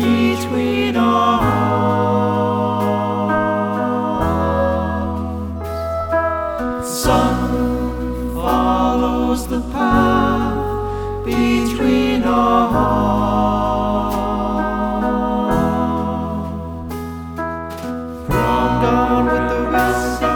between our arms. Sun follows the path between our arms. From dawn with the rest.